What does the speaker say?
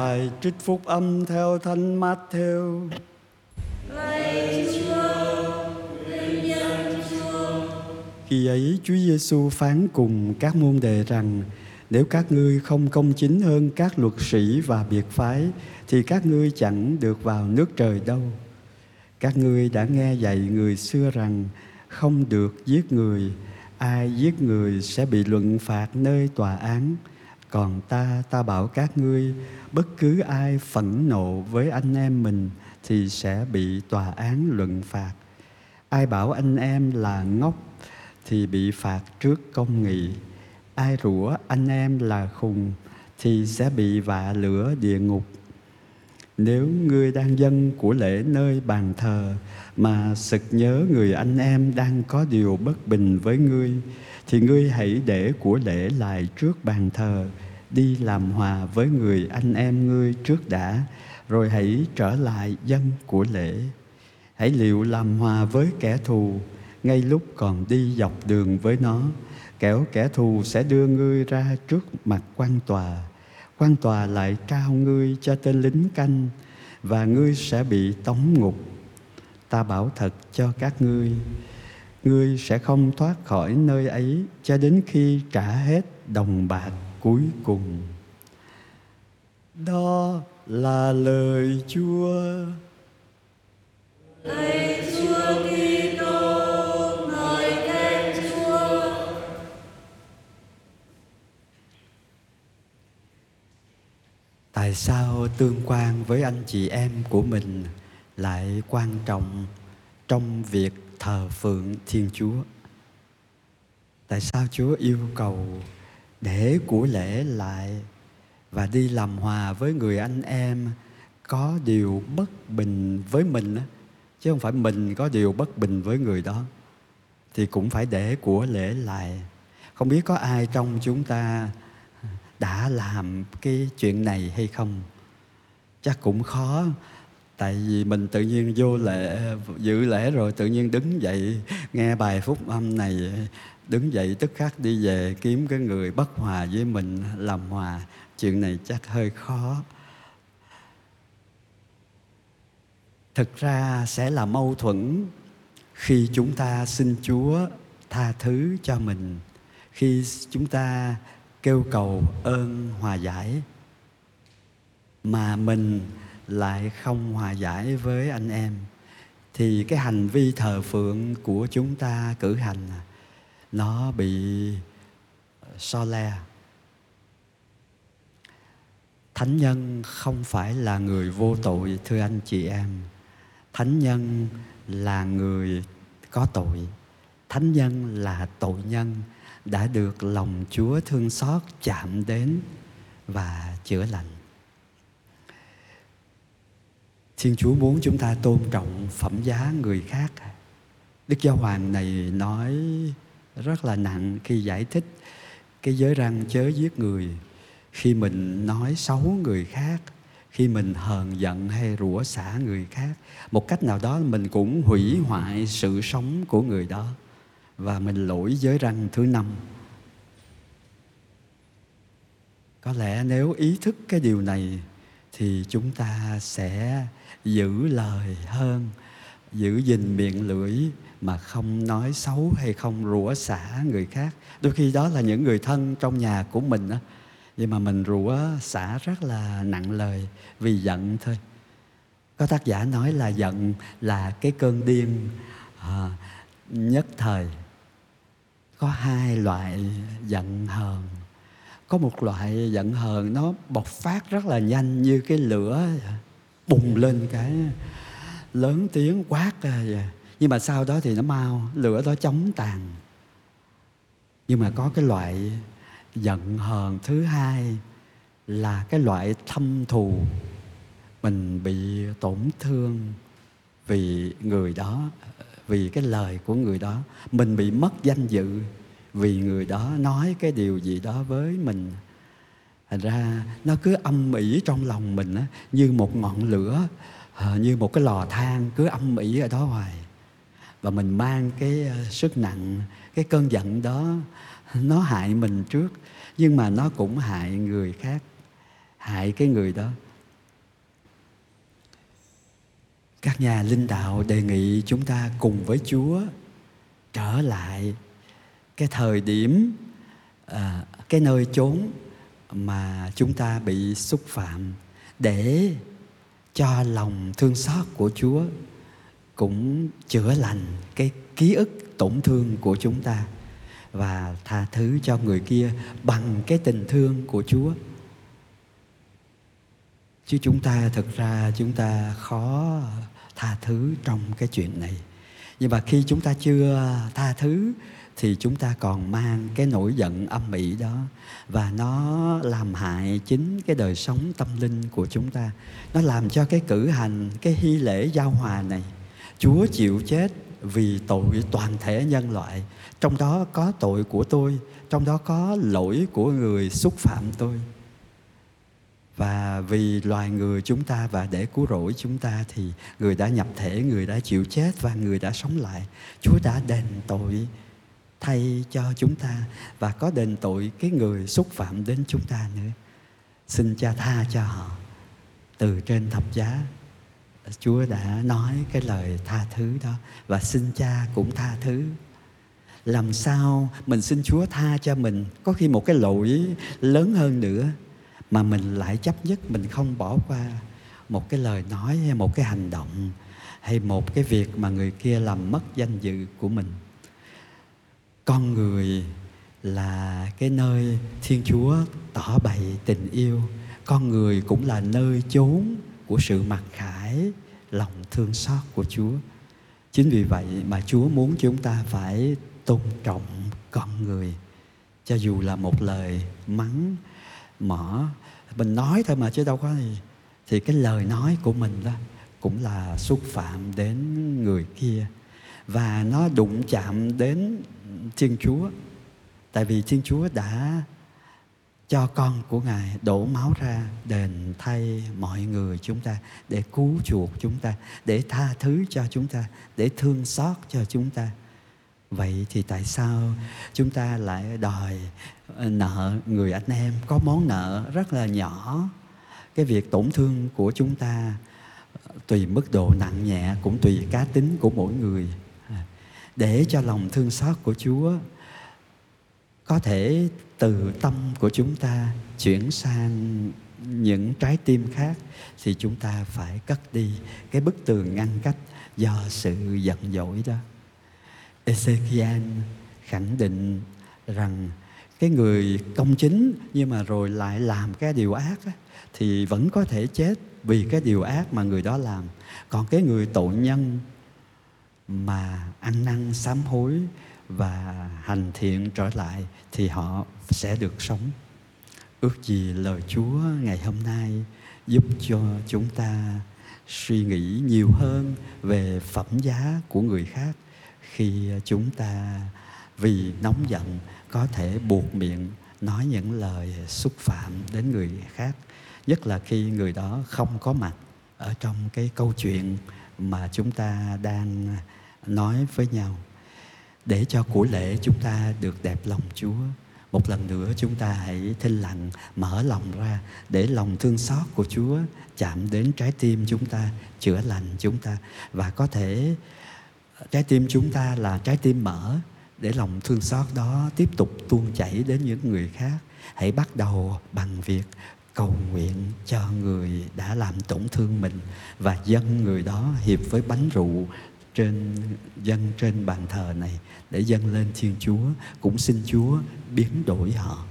Bài trích phúc âm theo Thánh Matthew. Khi ấy Chúa Giêsu phán cùng các môn đệ rằng nếu các ngươi không công chính hơn các luật sĩ và biệt phái thì các ngươi chẳng được vào nước trời đâu. Các ngươi đã nghe dạy người xưa rằng không được giết người, ai giết người sẽ bị luận phạt nơi tòa án. Còn ta, ta bảo các ngươi, bất cứ ai phẫn nộ với anh em mình thì sẽ bị tòa án luận phạt. Ai bảo anh em là ngốc thì bị phạt trước công nghị. Ai rủa anh em là khùng thì sẽ bị vạ lửa địa ngục. Nếu ngươi đang dân của lễ nơi bàn thờ mà sực nhớ người anh em đang có điều bất bình với ngươi thì ngươi hãy để của lễ lại trước bàn thờ, đi làm hòa với người anh em ngươi trước đã, rồi hãy trở lại dân của lễ. Hãy liệu làm hòa với kẻ thù, ngay lúc còn đi dọc đường với nó. Kẻo kẻ thù sẽ đưa ngươi ra trước mặt quan tòa. Quan tòa lại trao ngươi cho tên lính canh, và ngươi sẽ bị tống ngục. Ta bảo thật cho các ngươi ngươi sẽ không thoát khỏi nơi ấy cho đến khi trả hết đồng bạc cuối cùng đó là lời chúa Lạy Chúa Kitô, ngợi khen Chúa. tại sao tương quan với anh chị em của mình lại quan trọng trong việc thờ phượng thiên chúa. Tại sao chúa yêu cầu để của lễ lại và đi làm hòa với người anh em có điều bất bình với mình chứ không phải mình có điều bất bình với người đó, thì cũng phải để của lễ lại. Không biết có ai trong chúng ta đã làm cái chuyện này hay không? Chắc cũng khó tại vì mình tự nhiên vô lễ, dự lễ rồi tự nhiên đứng dậy, nghe bài phúc âm này, đứng dậy tức khắc đi về kiếm cái người bất hòa với mình làm hòa. Chuyện này chắc hơi khó. Thực ra sẽ là mâu thuẫn khi chúng ta xin chúa tha thứ cho mình, khi chúng ta kêu cầu ơn hòa giải. Mà mình lại không hòa giải với anh em, thì cái hành vi thờ phượng của chúng ta cử hành, nó bị ờ, so le. Thánh nhân không phải là người vô tội, thưa anh chị em. Thánh nhân là người có tội. Thánh nhân là tội nhân đã được lòng chúa thương xót chạm đến và chữa lành thiên chúa muốn chúng ta tôn trọng phẩm giá người khác. Đức giáo hoàng này nói rất là nặng khi giải thích cái giới răng chớ giết người. Khi mình nói xấu người khác, khi mình hờn giận hay rủa xả người khác, một cách nào đó mình cũng hủy hoại sự sống của người đó. Và mình lỗi giới răng thứ năm. Có lẽ nếu ý thức cái điều này thì chúng ta sẽ giữ lời hơn giữ gìn miệng lưỡi mà không nói xấu hay không rủa xả người khác. Đôi khi đó là những người thân trong nhà của mình á. Nhưng mà mình rủa xả rất là nặng lời vì giận thôi. Có tác giả nói là giận là cái cơn điên à, nhất thời. Có hai loại giận hờn có một loại giận hờn, nó bộc phát rất là nhanh như cái lửa bùng lên cái lớn tiếng quát à, vậy. Nhưng mà sau đó thì nó mau, lửa đó chống tàn. Nhưng mà có cái loại giận hờn thứ hai là cái loại thâm thù. Mình bị tổn thương vì người đó, vì cái lời của người đó. Mình bị mất danh dự vì người đó nói cái điều gì đó với mình. Thành ra nó cứ âm ỉ trong lòng mình á, như một ngọn lửa ờ, như một cái lò than cứ âm ỉ ở đó hoài. Và mình mang cái ờ, sức nặng cái cơn giận đó nó hại mình trước nhưng mà nó cũng hại người khác hại cái người đó. Các nhà linh đạo đề nghị chúng ta cùng với chúa trở lại cái thời điểm à, cái nơi chốn mà chúng ta bị xúc phạm để cho lòng thương xót của chúa cũng chữa lành cái ký ức tổn thương của chúng ta và tha thứ cho người kia bằng cái tình thương của chúa. Chứ chúng ta thực ra chúng ta khó tha thứ trong cái chuyện này nhưng mà khi chúng ta chưa tha thứ thì chúng ta còn mang cái nỗi giận âm ỉ đó. Và nó làm hại chính cái đời sống tâm linh của chúng ta. Nó làm cho cái cử hành, cái hy lễ giao hòa này, chúa chịu chết vì tội toàn thể nhân loại. Trong đó có tội của tôi, trong đó có lỗi của người xúc phạm tôi và vì loài người chúng ta và để cứu rỗi chúng ta thì người đã nhập thể, người đã chịu chết và người đã sống lại. Chúa đã đền tội thay cho chúng ta và có đền tội cái người xúc phạm đến chúng ta nữa. Xin cha tha cho họ từ trên thập giá. Chúa đã nói cái lời tha thứ đó và xin cha cũng tha thứ. Làm sao mình xin chúa tha cho mình? Có khi một cái lỗi lớn hơn nữa mà mình lại chấp nhất mình không bỏ qua một cái lời nói hay một cái hành động hay một cái việc mà người kia làm mất danh dự của mình. Con người là cái nơi thiên chúa tỏ bày tình yêu. Con người cũng là nơi chốn của sự mặc khải lòng thương xót của chúa. Chính vì vậy mà chúa muốn chúng ta phải tôn trọng con người, cho dù là một lời mắng mở mình nói thôi mà chứ đâu có gì thì cái lời nói của mình đó cũng là xúc phạm đến người kia và nó đụng chạm đến Thiên Chúa. Tại vì Thiên Chúa đã cho con của Ngài đổ máu ra đền thay mọi người chúng ta để cứu chuộc chúng ta, để tha thứ cho chúng ta, để thương xót cho chúng ta. Vậy thì tại sao chúng ta lại đòi ờ, nợ người anh em? Có món nợ rất là nhỏ. Cái việc tổn thương của chúng ta ờ, tùy mức độ nặng nhẹ cũng tùy cá tính của mỗi người. À, để cho lòng thương xót của Chúa có thể từ tâm của chúng ta chuyển sang những trái tim khác, thì chúng ta phải cất đi cái bức tường ngăn cách do sự giận dỗi đó. Ezekiel khẳng định rằng cái người công chính nhưng mà rồi lại làm cái điều ác á, thì vẫn có thể chết vì cái điều ác mà người đó làm. Còn cái người tội nhân mà ăn năn sám hối và hành thiện trở lại thì họ sẽ được sống. Ước gì lời chúa ngày hôm nay giúp cho chúng ta suy nghĩ nhiều hơn về phẩm giá của người khác khi chúng ta vì nóng giận có thể buộc miệng nói những lời xúc phạm đến người khác nhất là khi người đó không có mặt ở trong cái câu chuyện mà chúng ta đang nói với nhau để cho của lễ chúng ta được đẹp lòng Chúa. Một lần nữa chúng ta hãy thinh lặng mở lòng ra để lòng thương xót của Chúa chạm đến trái tim chúng ta, chữa lành chúng ta và có thể trái tim chúng ta là trái tim mở để lòng thương xót đó tiếp tục tuôn chảy đến những người khác. Hãy bắt đầu bằng việc cầu nguyện cho người đã làm tổn thương mình và dâng người đó hiệp với bánh rượu trên dân trên bàn thờ này để dâng lên Thiên Chúa cũng xin Chúa biến đổi họ